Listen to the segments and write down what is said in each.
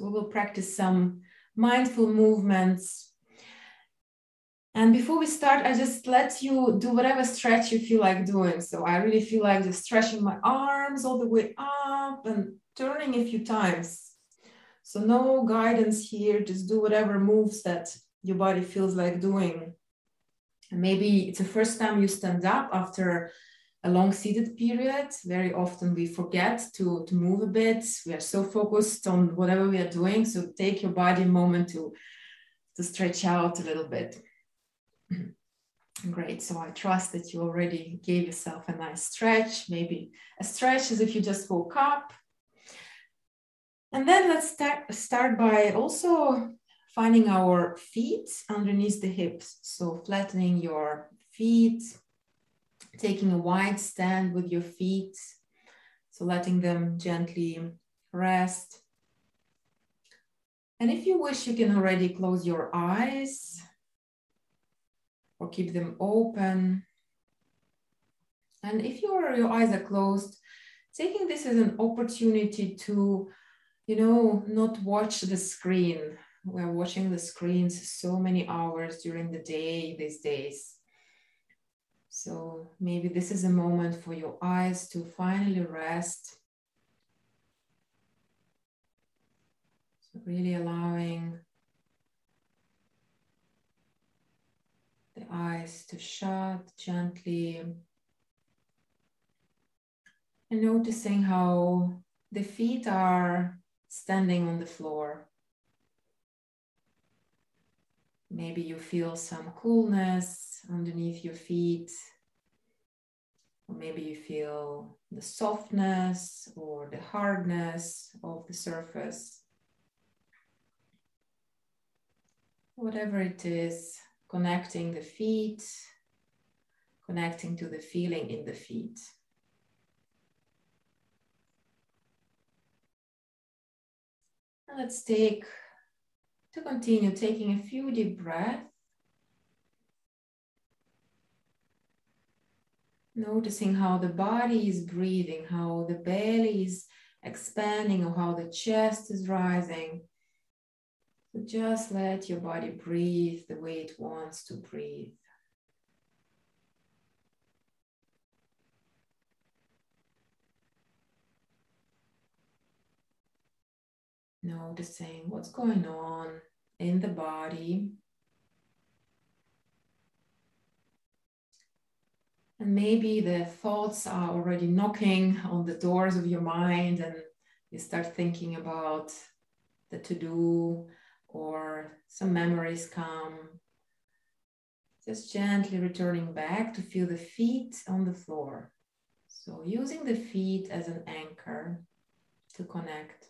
We will practice some mindful movements. And before we start, I just let you do whatever stretch you feel like doing. So I really feel like just stretching my arms all the way up and turning a few times. So no guidance here, just do whatever moves that your body feels like doing. Maybe it's the first time you stand up after a long seated period. Very often we forget to, to move a bit. We are so focused on whatever we are doing. So take your body a moment to, to stretch out a little bit. Great. So I trust that you already gave yourself a nice stretch, maybe a stretch as if you just woke up. And then let's start, start by also finding our feet underneath the hips. So flattening your feet, taking a wide stand with your feet. So letting them gently rest. And if you wish, you can already close your eyes or keep them open. And if your, your eyes are closed, taking this as an opportunity to, you know, not watch the screen. We're watching the screens so many hours during the day these days. So maybe this is a moment for your eyes to finally rest. So really allowing the eyes to shut gently. And noticing how the feet are standing on the floor. Maybe you feel some coolness underneath your feet. Or maybe you feel the softness or the hardness of the surface. Whatever it is, connecting the feet, connecting to the feeling in the feet. Let's take to continue taking a few deep breaths. Noticing how the body is breathing, how the belly is expanding, or how the chest is rising. So just let your body breathe the way it wants to breathe. Noticing what's going on in the body. And maybe the thoughts are already knocking on the doors of your mind, and you start thinking about the to do, or some memories come. Just gently returning back to feel the feet on the floor. So, using the feet as an anchor to connect.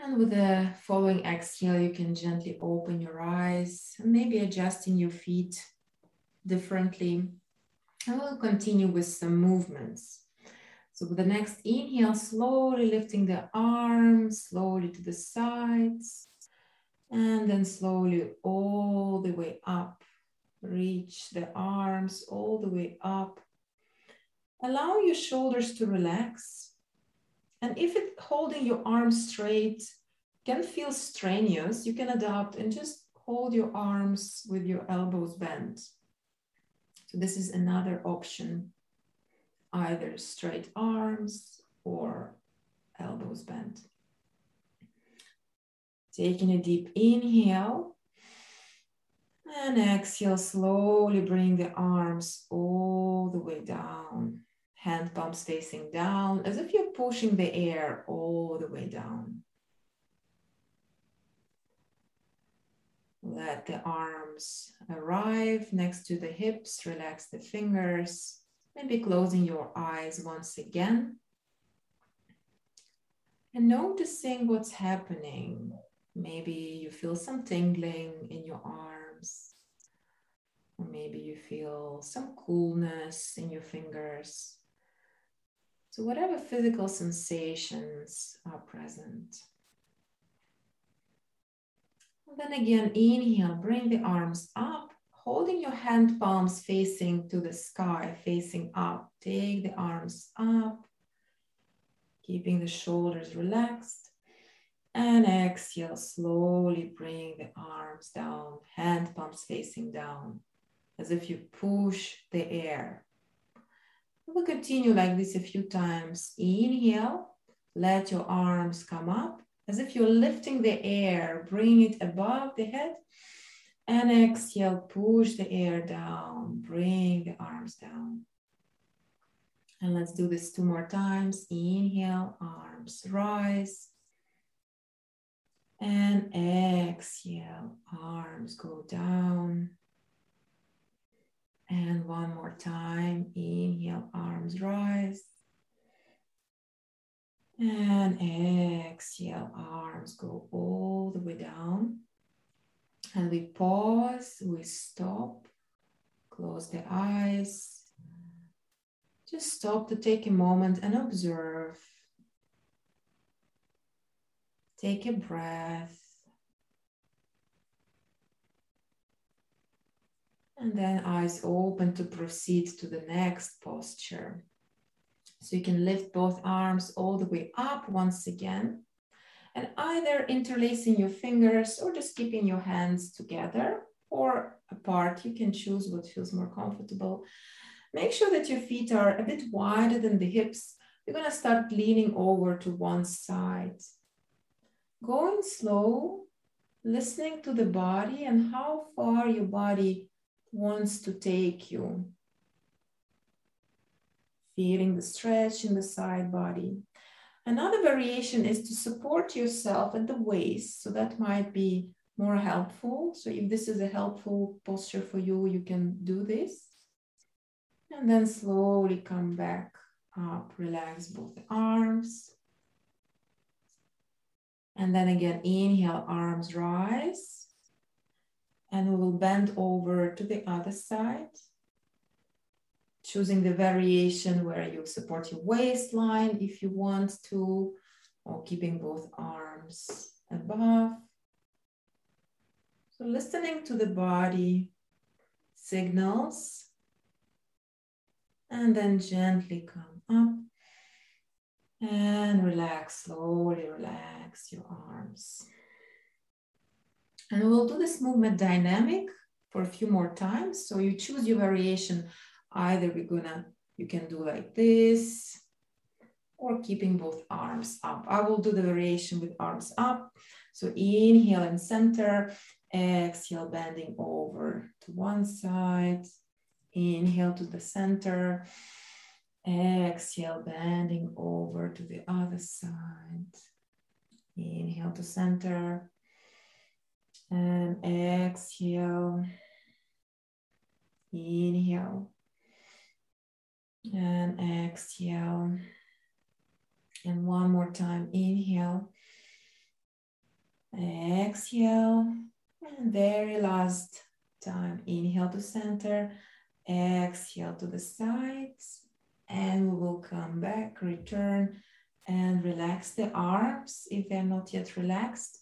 And with the following exhale, you can gently open your eyes, maybe adjusting your feet differently. And we'll continue with some movements. So with the next inhale, slowly lifting the arms slowly to the sides, and then slowly all the way up. Reach the arms all the way up. Allow your shoulders to relax and if it, holding your arms straight can feel strenuous, you can adapt and just hold your arms with your elbows bent. So this is another option, either straight arms or elbows bent. Taking a deep inhale and exhale, slowly bring the arms all the way down hand palms facing down, as if you're pushing the air all the way down. Let the arms arrive next to the hips, relax the fingers, maybe closing your eyes once again. And noticing what's happening. Maybe you feel some tingling in your arms, or maybe you feel some coolness in your fingers. So, whatever physical sensations are present. Then again, inhale, bring the arms up, holding your hand palms facing to the sky, facing up. Take the arms up. keeping the shoulders relaxed. And exhale, slowly bring the arms down, hand palms facing down, as if you push the air. We'll continue like this a few times. Inhale, let your arms come up as if you're lifting the air, bring it above the head. And exhale, push the air down, bring the arms down. And let's do this two more times. Inhale, arms rise. And exhale, arms go down. And one more time. Inhale, arms rise. And exhale, arms go all the way down. And we pause, we stop, close the eyes. Just stop to take a moment and observe. Take a breath. And then eyes open to proceed to the next posture. So you can lift both arms all the way up once again. And either interlacing your fingers or just keeping your hands together or apart. You can choose what feels more comfortable. Make sure that your feet are a bit wider than the hips. You're going to start leaning over to one side. Going slow, listening to the body and how far your body wants to take you. Feeling the stretch in the side body. Another variation is to support yourself at the waist. So that might be more helpful. So if this is a helpful posture for you, you can do this. And then slowly come back up, relax both arms. And then again, inhale, arms rise. And we will bend over to the other side, choosing the variation where you support your waistline if you want to, or keeping both arms above. So listening to the body signals and then gently come up and relax, slowly relax your arms. And we'll do this movement dynamic for a few more times. So you choose your variation. Either we're gonna, you can do like this or keeping both arms up. I will do the variation with arms up. So inhale and center, exhale, bending over to one side, Inhale to the center. Exhale, bending over to the other side. Inhale to center. And exhale. Inhale. And exhale. And one more time. Inhale. Exhale. And very last time. Inhale to center. Exhale to the sides and we will come back, return and relax the arms if they're not yet relaxed.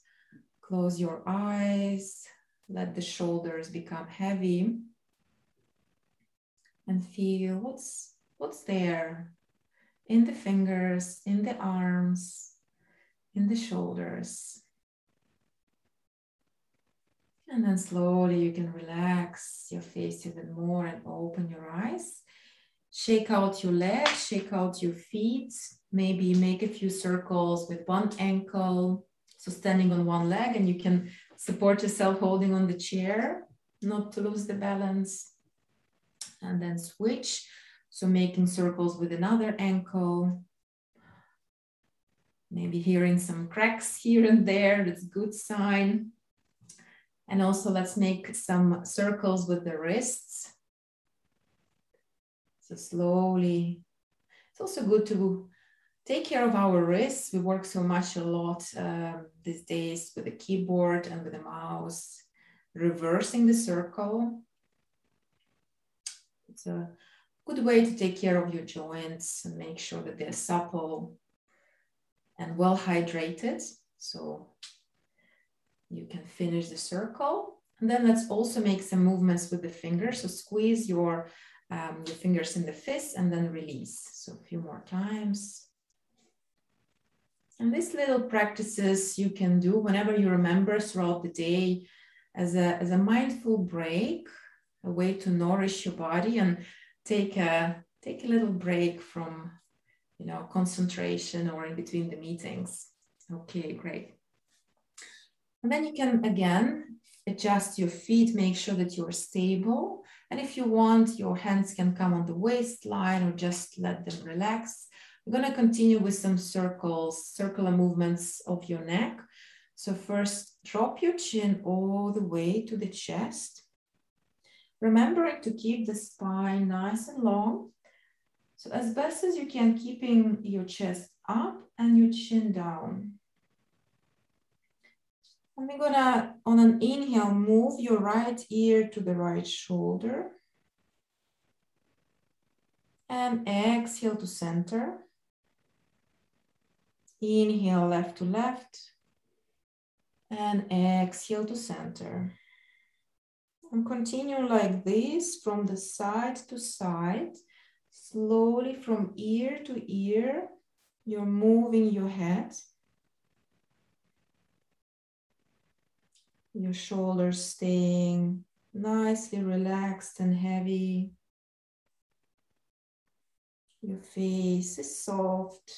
Close your eyes, let the shoulders become heavy and feel what's what's there in the fingers, in the arms, in the shoulders. And then slowly you can relax your face even more and open your eyes. Shake out your legs, shake out your feet. Maybe make a few circles with one ankle. So standing on one leg, and you can support yourself holding on the chair, not to lose the balance. And then switch. So making circles with another ankle. Maybe hearing some cracks here and there. That's a good sign. And also let's make some circles with the wrists. So slowly. It's also good to take care of our wrists. We work so much a lot um, these days with the keyboard and with the mouse, reversing the circle. It's a good way to take care of your joints and make sure that they're supple and well hydrated. So you can finish the circle. And then let's also make some movements with the fingers. So squeeze your, um, your fingers in the fist and then release. So a few more times. And these little practices you can do whenever you remember throughout the day as a, as a mindful break, a way to nourish your body and take a take a little break from you know concentration or in between the meetings. Okay, great. And then you can again adjust your feet, make sure that you're stable. And if you want, your hands can come on the waistline or just let them relax. We're going to continue with some circles, circular movements of your neck. So first, drop your chin all the way to the chest. Remembering to keep the spine nice and long. So as best as you can, keeping your chest up and your chin down. And we're gonna, on an inhale, move your right ear to the right shoulder. And exhale to center. Inhale left to left. And exhale to center. And continue like this from the side to side. Slowly from ear to ear, you're moving your head. Your shoulders staying nicely relaxed and heavy. Your face is soft.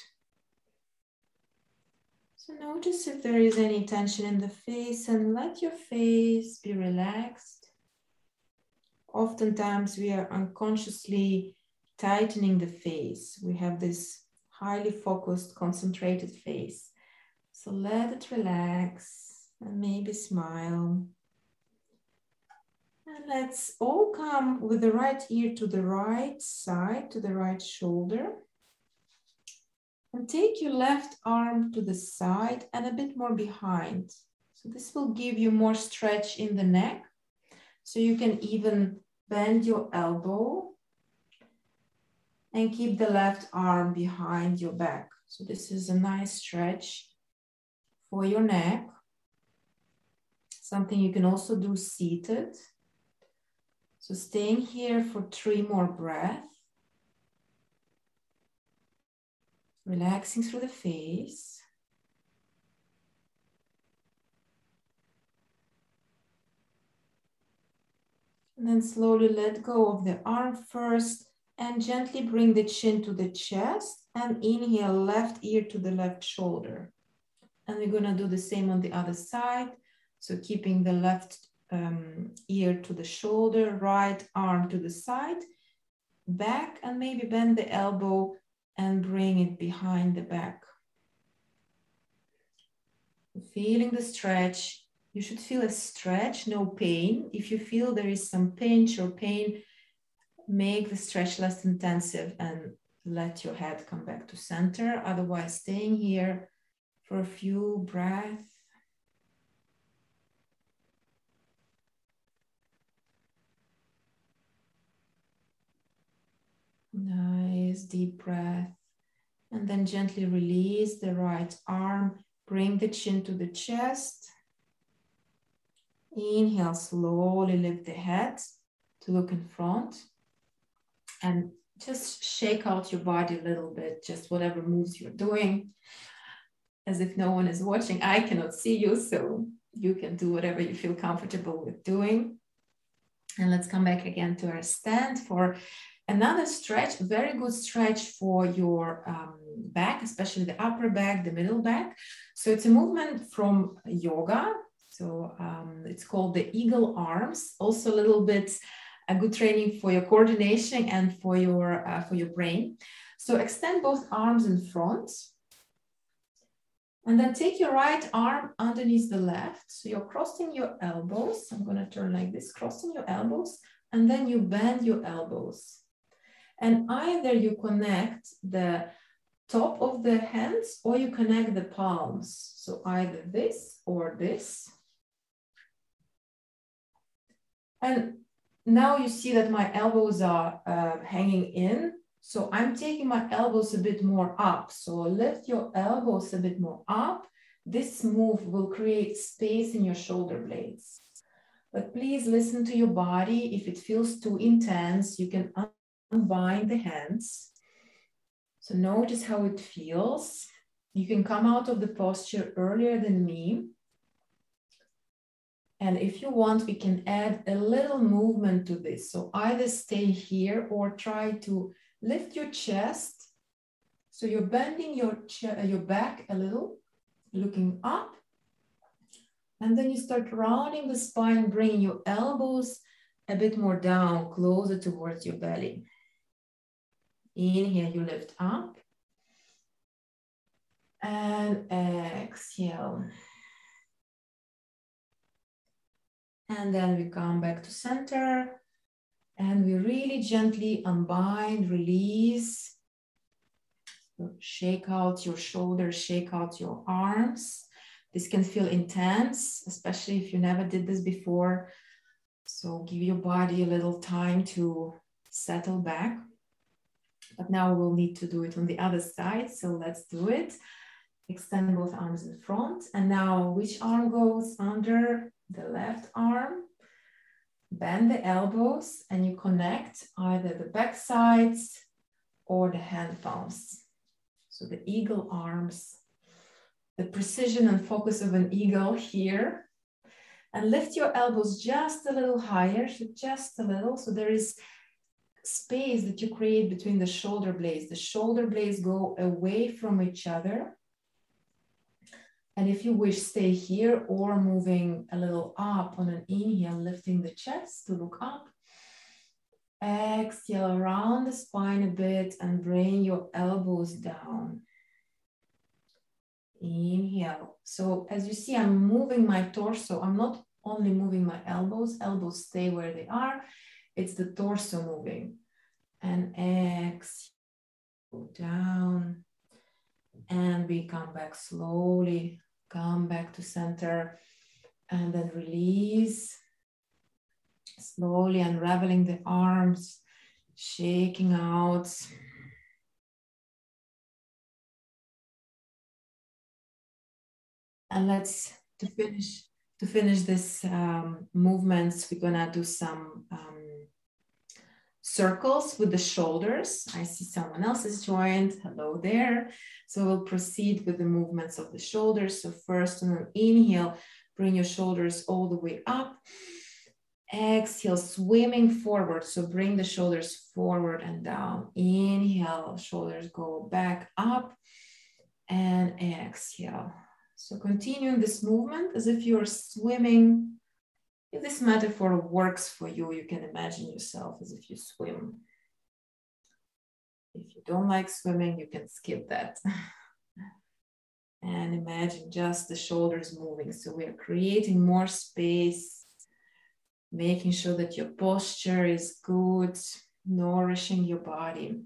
So notice if there is any tension in the face and let your face be relaxed. Oftentimes we are unconsciously tightening the face. We have this highly focused, concentrated face. So let it relax and maybe smile. And let's all come with the right ear to the right side, to the right shoulder. And take your left arm to the side and a bit more behind. So this will give you more stretch in the neck. So you can even bend your elbow and keep the left arm behind your back. So this is a nice stretch for your neck. Something you can also do seated. So staying here for three more breaths. Relaxing through the face. And then slowly let go of the arm first and gently bring the chin to the chest and inhale left ear to the left shoulder. And we're gonna do the same on the other side. So keeping the left um, ear to the shoulder, right arm to the side, back, and maybe bend the elbow and bring it behind the back. Feeling the stretch. You should feel a stretch, no pain. If you feel there is some pinch or pain, make the stretch less intensive and let your head come back to center. Otherwise, staying here for a few breaths Deep breath. And then gently release the right arm. Bring the chin to the chest. Inhale, slowly lift the head to look in front. And just shake out your body a little bit, just whatever moves you're doing, as if no one is watching. I cannot see you, so you can do whatever you feel comfortable with doing. And let's come back again to our stand for Another stretch, very good stretch for your um, back, especially the upper back, the middle back. So it's a movement from yoga. So um, it's called the eagle arms. Also a little bit a good training for your coordination and for your uh, for your brain. So extend both arms in front. And then take your right arm underneath the left. So you're crossing your elbows. I'm going to turn like this, crossing your elbows. And then you bend your elbows. And either you connect the top of the hands or you connect the palms. So either this or this. And now you see that my elbows are uh, hanging in. So I'm taking my elbows a bit more up. So lift your elbows a bit more up. This move will create space in your shoulder blades. But please listen to your body. If it feels too intense, you can unbind the hands. So notice how it feels. You can come out of the posture earlier than me. And if you want, we can add a little movement to this. So either stay here or try to lift your chest. So you're bending your, uh, your back a little, looking up. And then you start rounding the spine, bringing your elbows a bit more down, closer towards your belly. Inhale, you lift up. And exhale. And then we come back to center and we really gently unbind, release. Shake out your shoulders, shake out your arms. This can feel intense, especially if you never did this before. So give your body a little time to settle back. But now we'll need to do it on the other side. So let's do it. Extend both arms in front. And now which arm goes under the left arm, bend the elbows, and you connect either the back sides or the hand palms. So the eagle arms, the precision and focus of an eagle here. And lift your elbows just a little higher, just a little. So there is space that you create between the shoulder blades. The shoulder blades go away from each other and if you wish, stay here or moving a little up on an inhale, lifting the chest to look up. Exhale around the spine a bit and bring your elbows down. Inhale. So as you see, I'm moving my torso. I'm not only moving my elbows, elbows stay where they are. It's the torso moving. And exhale, down. And we come back slowly come back to center and then release slowly unraveling the arms shaking out and let's to finish to finish this um, movements we're gonna do some um, circles with the shoulders. I see someone else has joined. Hello there. So we'll proceed with the movements of the shoulders. So first on an inhale, bring your shoulders all the way up. Exhale, swimming forward. So bring the shoulders forward and down. Inhale, shoulders go back up and exhale. So continuing this movement as if you're swimming if this metaphor works for you, you can imagine yourself as if you swim. If you don't like swimming, you can skip that. and imagine just the shoulders moving. So we are creating more space, making sure that your posture is good, nourishing your body.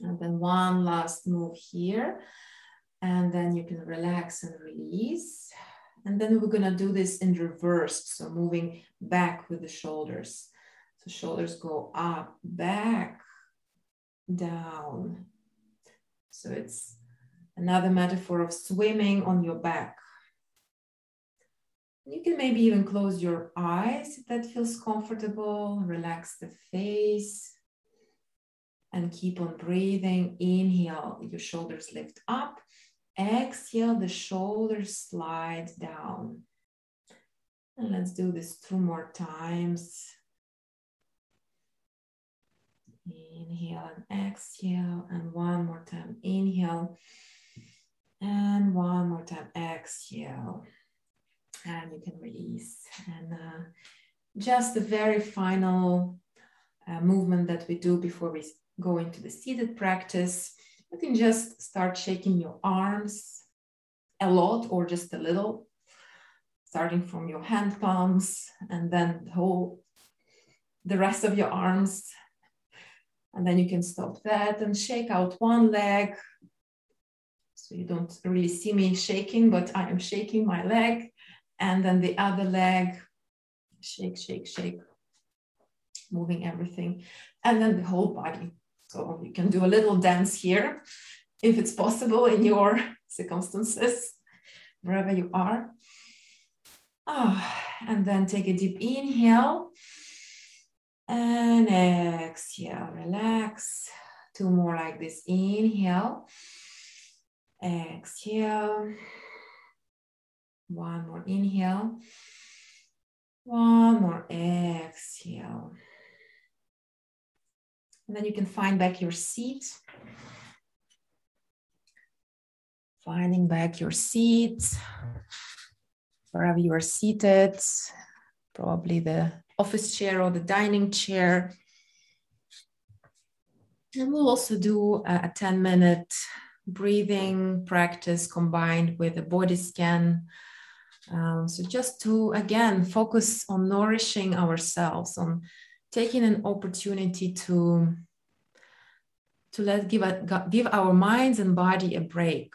And then one last move here. And then you can relax and release. And then we're gonna do this in reverse. So moving back with the shoulders. So shoulders go up, back, down. So it's another metaphor of swimming on your back. You can maybe even close your eyes if that feels comfortable. Relax the face and keep on breathing. Inhale, your shoulders lift up. Exhale, the shoulders slide down. And let's do this two more times. Inhale and exhale, and one more time. Inhale, and one more time. Exhale, and you can release. And uh, just the very final uh, movement that we do before we go into the seated practice you can just start shaking your arms a lot or just a little, starting from your hand palms and then the whole, the rest of your arms. And then you can stop that and shake out one leg. So you don't really see me shaking, but I am shaking my leg. And then the other leg, shake, shake, shake, moving everything. And then the whole body. So you can do a little dance here if it's possible in your circumstances, wherever you are. Oh, and then take a deep inhale and exhale, relax. Two more like this. Inhale Exhale. One more inhale. One more exhale. And then you can find back your seat. Finding back your seat, wherever you are seated, probably the office chair or the dining chair. And we'll also do a 10 minute breathing practice combined with a body scan. Um, so, just to again focus on nourishing ourselves, on taking an opportunity to to let give a, give our minds and body a break.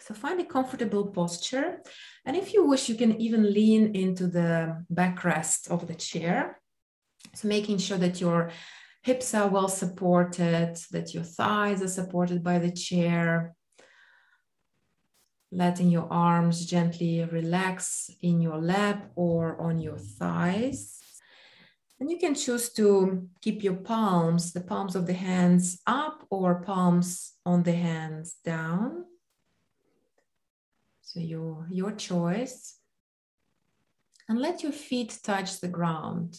So find a comfortable posture, and if you wish, you can even lean into the backrest of the chair. So making sure that your hips are well supported, that your thighs are supported by the chair. Letting your arms gently relax in your lap or on your thighs. And you can choose to keep your palms, the palms of the hands up or palms on the hands down. So your, your choice. And let your feet touch the ground.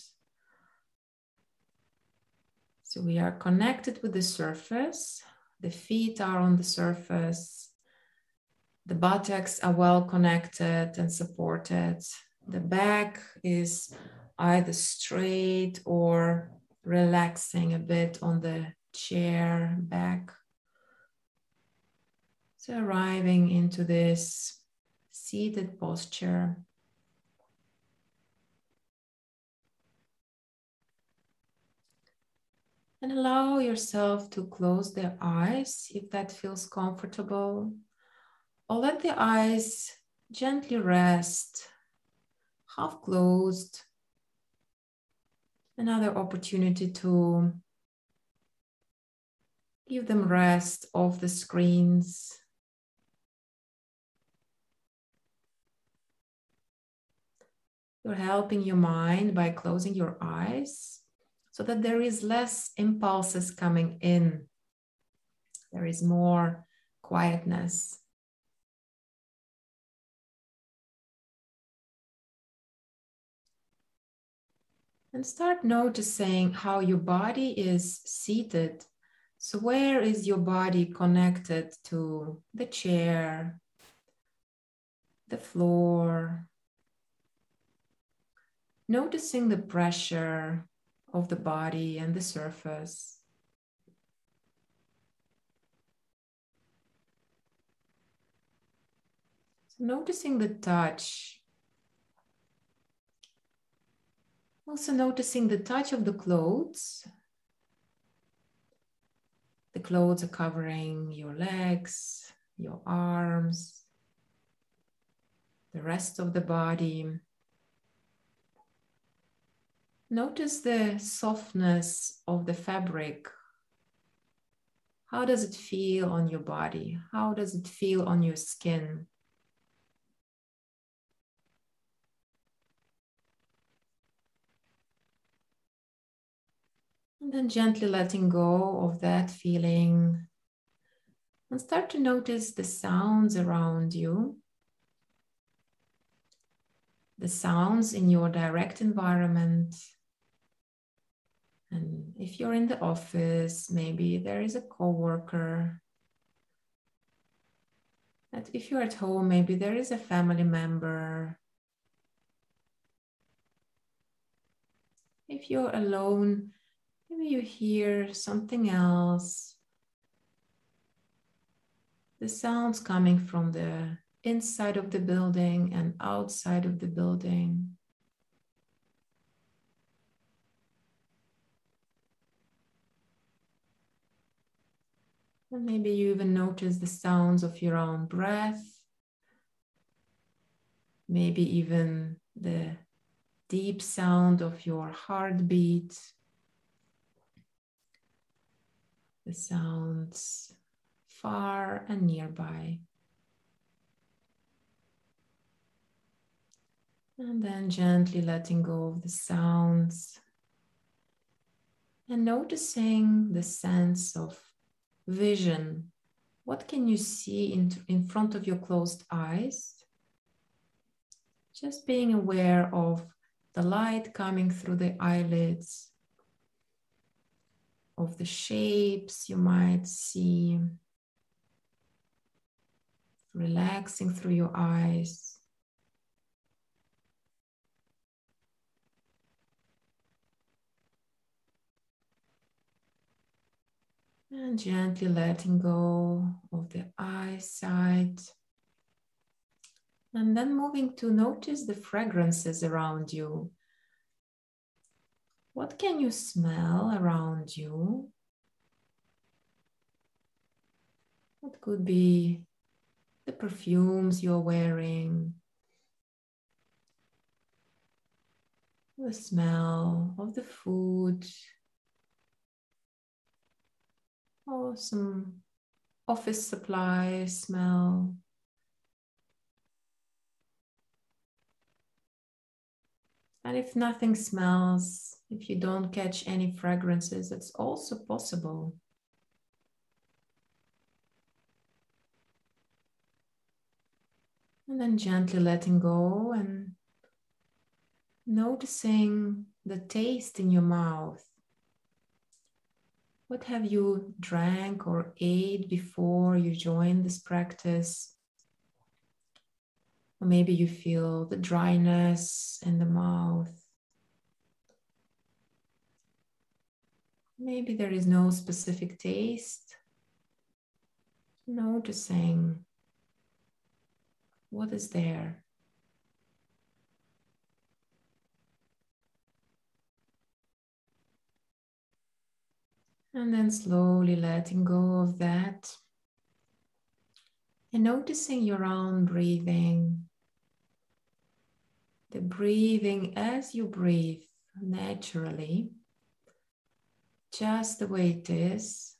So we are connected with the surface. The feet are on the surface. The buttocks are well connected and supported. The back is either straight or relaxing a bit on the chair back. So arriving into this seated posture. And allow yourself to close the eyes if that feels comfortable. Or let the eyes gently rest, half closed. Another opportunity to give them rest off the screens. You're helping your mind by closing your eyes so that there is less impulses coming in. There is more quietness. And start noticing how your body is seated. So, where is your body connected to the chair, the floor? Noticing the pressure of the body and the surface. So noticing the touch. Also noticing the touch of the clothes. The clothes are covering your legs, your arms, the rest of the body. Notice the softness of the fabric. How does it feel on your body? How does it feel on your skin? And then gently letting go of that feeling and start to notice the sounds around you the sounds in your direct environment. And if you're in the office, maybe there is a coworker. And if you're at home, maybe there is a family member. If you're alone, you hear something else. The sounds coming from the inside of the building and outside of the building. And maybe you even notice the sounds of your own breath, maybe even the deep sound of your heartbeat, the sounds far and nearby. And then gently letting go of the sounds and noticing the sense of vision what can you see in, in front of your closed eyes? Just being aware of the light coming through the eyelids, of the shapes you might see, relaxing through your eyes. And gently letting go of the eyesight. And then moving to notice the fragrances around you. What can you smell around you? What could be the perfumes you're wearing, the smell of the food, or some office supply smell. And if nothing smells, if you don't catch any fragrances, it's also possible. And then gently letting go and noticing the taste in your mouth. What have you drank or ate before you joined this practice? Or maybe you feel the dryness in the mouth. Maybe there is no specific taste. Noticing what is there. And then slowly letting go of that. And noticing your own breathing the breathing as you breathe naturally, just the way it is.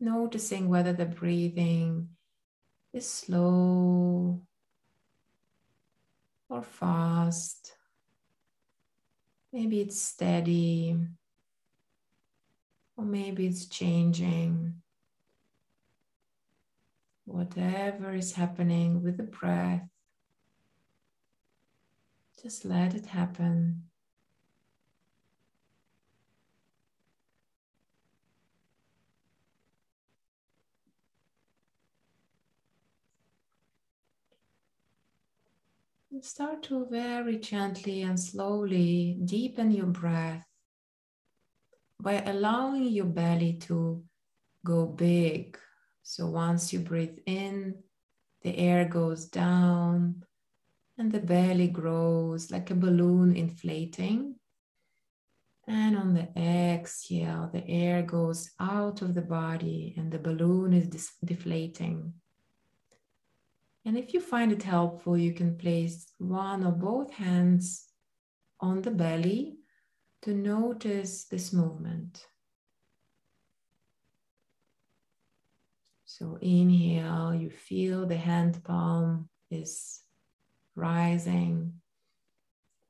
Noticing whether the breathing is slow or fast. Maybe it's steady, or maybe it's changing whatever is happening with the breath, just let it happen. And start to very gently and slowly deepen your breath by allowing your belly to go big so once you breathe in, the air goes down and the belly grows like a balloon inflating. And on the exhale, the air goes out of the body and the balloon is deflating. And if you find it helpful, you can place one or both hands on the belly to notice this movement. So inhale, you feel the hand palm is rising.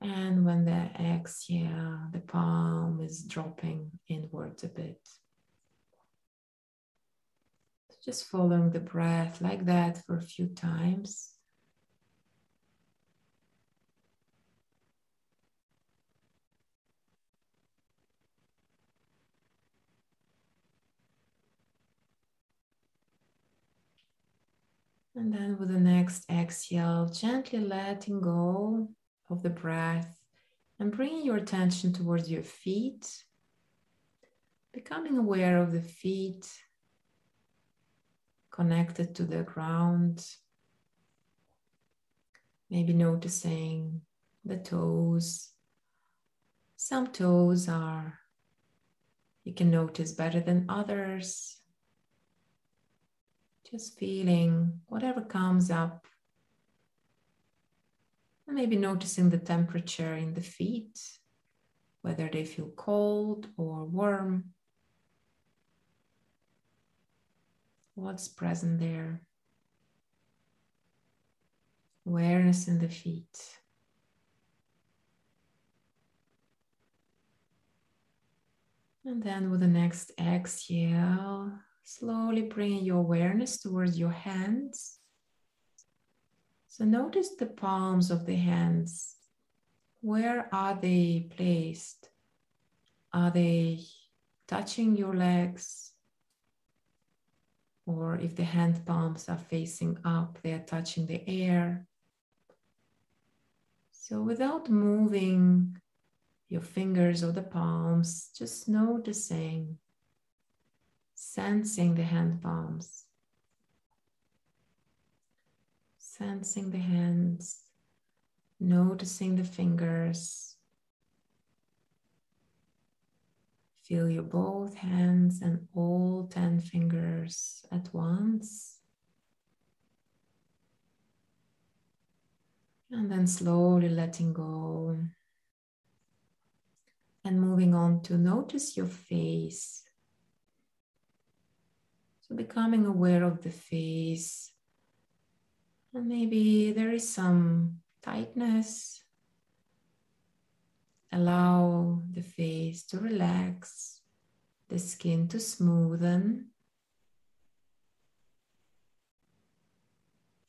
And when the exhale, the palm is dropping inwards a bit. Just following the breath like that for a few times. And then with the next exhale, gently letting go of the breath and bringing your attention towards your feet, becoming aware of the feet connected to the ground. Maybe noticing the toes. Some toes are, you can notice better than others. Just feeling whatever comes up. And maybe noticing the temperature in the feet, whether they feel cold or warm. What's present there? Awareness in the feet. And then with the next exhale, slowly bringing your awareness towards your hands. So notice the palms of the hands. Where are they placed? Are they touching your legs? Or if the hand palms are facing up, they are touching the air. So without moving your fingers or the palms, just noticing, sensing the hand palms, sensing the hands, noticing the fingers. Feel your both hands and all 10 fingers at once. And then slowly letting go and moving on to notice your face. So becoming aware of the face. And maybe there is some tightness. Allow the face to relax, the skin to smoothen.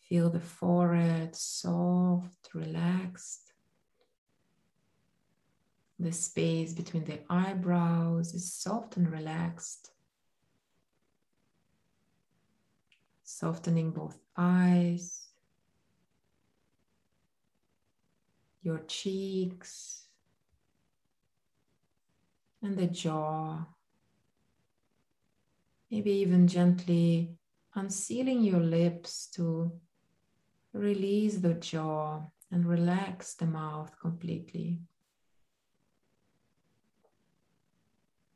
Feel the forehead soft, relaxed. The space between the eyebrows is soft and relaxed. Softening both eyes, your cheeks, and the jaw. Maybe even gently unsealing your lips to release the jaw and relax the mouth completely.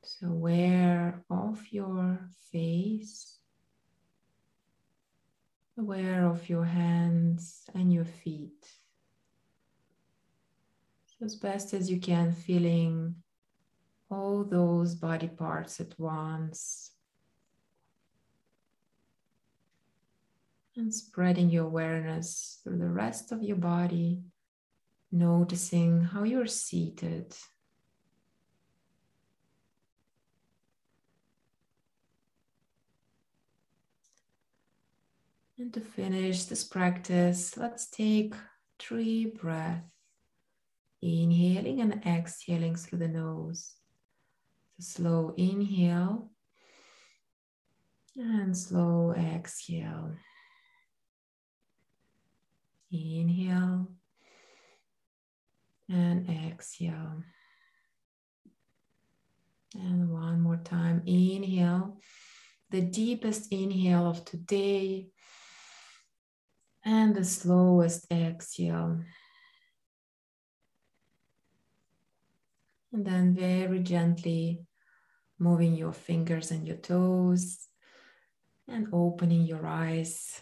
So, aware of your face, aware of your hands and your feet. As best as you can, feeling all those body parts at once. And spreading your awareness through the rest of your body, noticing how you're seated. And to finish this practice, let's take three breaths. Inhaling and exhaling through the nose. So slow inhale and slow exhale. Inhale and exhale. And one more time. Inhale, the deepest inhale of today and the slowest exhale. And then very gently moving your fingers and your toes and opening your eyes